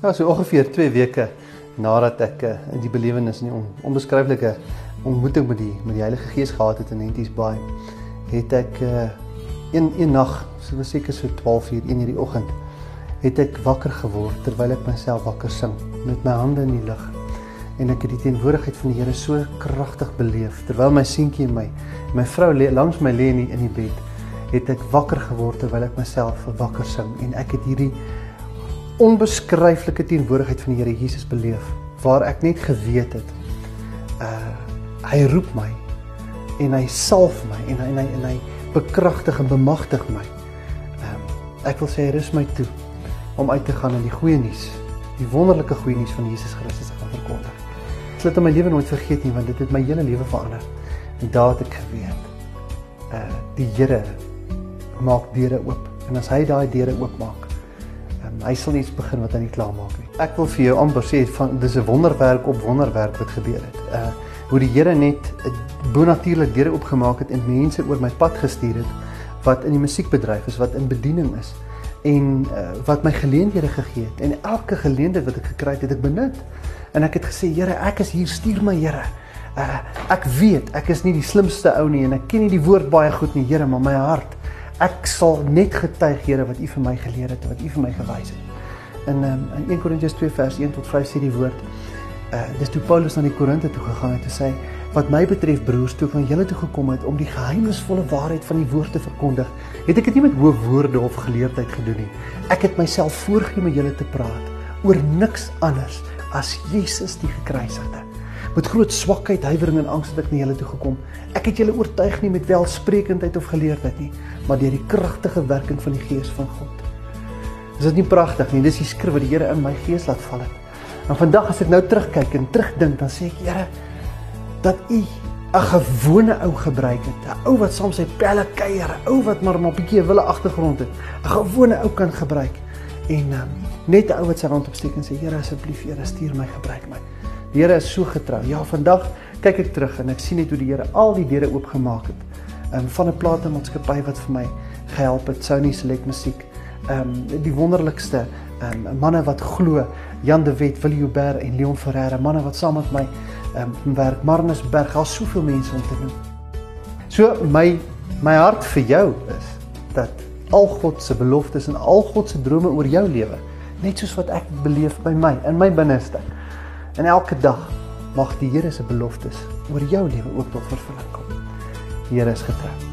Ja, so ongeveer 2 weke nadat ek uh, die belewenis en die on, onbeskryflike ontmoeting met die met die Heilige Gees gehad het in Henties Bay, het ek uh, een een nag, so seker so 12 uur 1 uur die oggend, het ek wakker geword terwyl ek myself wakker sing met my hande in die lug. En ek het die teenwoordigheid van die Here so kragtig beleef terwyl my seentjie en my my vrou lê langs my lê in die, in die bed, het ek wakker geword terwyl ek myself wakker sing en ek het hierdie onbeskryflike teenwoordigheid van die Here Jesus beleef waar ek net geweet het uh hy roep my en hy salf my en hy en hy, en hy bekragtig en bemagtig my. Um, ek wil sê rus my toe om uit te gaan in die goeie nuus, die wonderlike goeie nuus van Jesus Christus te gaan verkondig. Ek sal dit in my lewe nooit vergeet nie want dit het my hele lewe verander. En daar het ek geweet uh die Here maak deure oop en as hy daai deure oopmaak hy sal iets begin wat hy nie klaar maak nie. Ek wil vir jou amper sê van dis 'n wonderwerk op wonderwerk wat gebeur het. Uh hoe die Here net bonatuurlik deure oopgemaak het en mense oor my pad gestuur het wat in die musiekbedryf is, wat in bediening is en uh, wat my geleenthede gegee het en elke geleentheid wat ek gekry het, het ek benut. En ek het gesê, Here, ek is hier, stuur my, Here. Uh ek weet ek is nie die slimste ou nie en ek ken nie die woord baie goed nie, Here, maar my hart ek sal net getuig Here wat U vir my geleer het, wat U vir my gewys het. In um, in 1 Korintiërs 2 vers 1 tot 5 sê die woord uh dis toe Paulus na die Korinte toe gegaan het en sê wat my betref broers toe van julle toe gekom het om die geheimnisvolle waarheid van die woord te verkondig, het ek dit nie met hoë woorde of geleerdheid gedoen nie. Ek het myself voorgegee om julle te praat oor niks anders as Jesus die gekruisigde met groot swakheid, huiwering en angs het ek na julle toe gekom. Ek het julle oortuig nie met welsprekendheid of geleerdheid nie, maar deur die kragtige werking van die Gees van God. Is dit nie pragtig nie? Dis die skrif wat die Here in my gees laat val het. En vandag as ek nou terugkyk en terugdink, dan sê ek, Here, dat U 'n gewone ou gebruik het, 'n ou wat saam sy pelle kuier, 'n ou wat maar 'n bietjie wille agtergrond het, 'n gewone ou kan gebruik. En um, net 'n ou wat sy hand opsteek en sê, Here, asseblief, Here, stuur my, gebruik my. Die Here is so getrou. Ja, vandag kyk ek terug en ek sien net hoe die Here al die deure oopgemaak het. Ehm um, van 'n platenmaatskappy wat vir my gehelp het, Sony Select Musiek. Ehm um, die wonderlikste ehm um, manne wat glo, Jan de Wet, Willie Huber en Leon Ferreira, manne wat saam met my ehm um, werk, Marnus Berg, al soveel mense om te noem. So my my hart vir jou is dat al God se beloftes en al God se drome oor jou lewe, net soos wat ek beleef by my in my binneste En elke dag mag die Here se beloftes oor jou lewe ook tot vervulling kom. Die Here is getrou.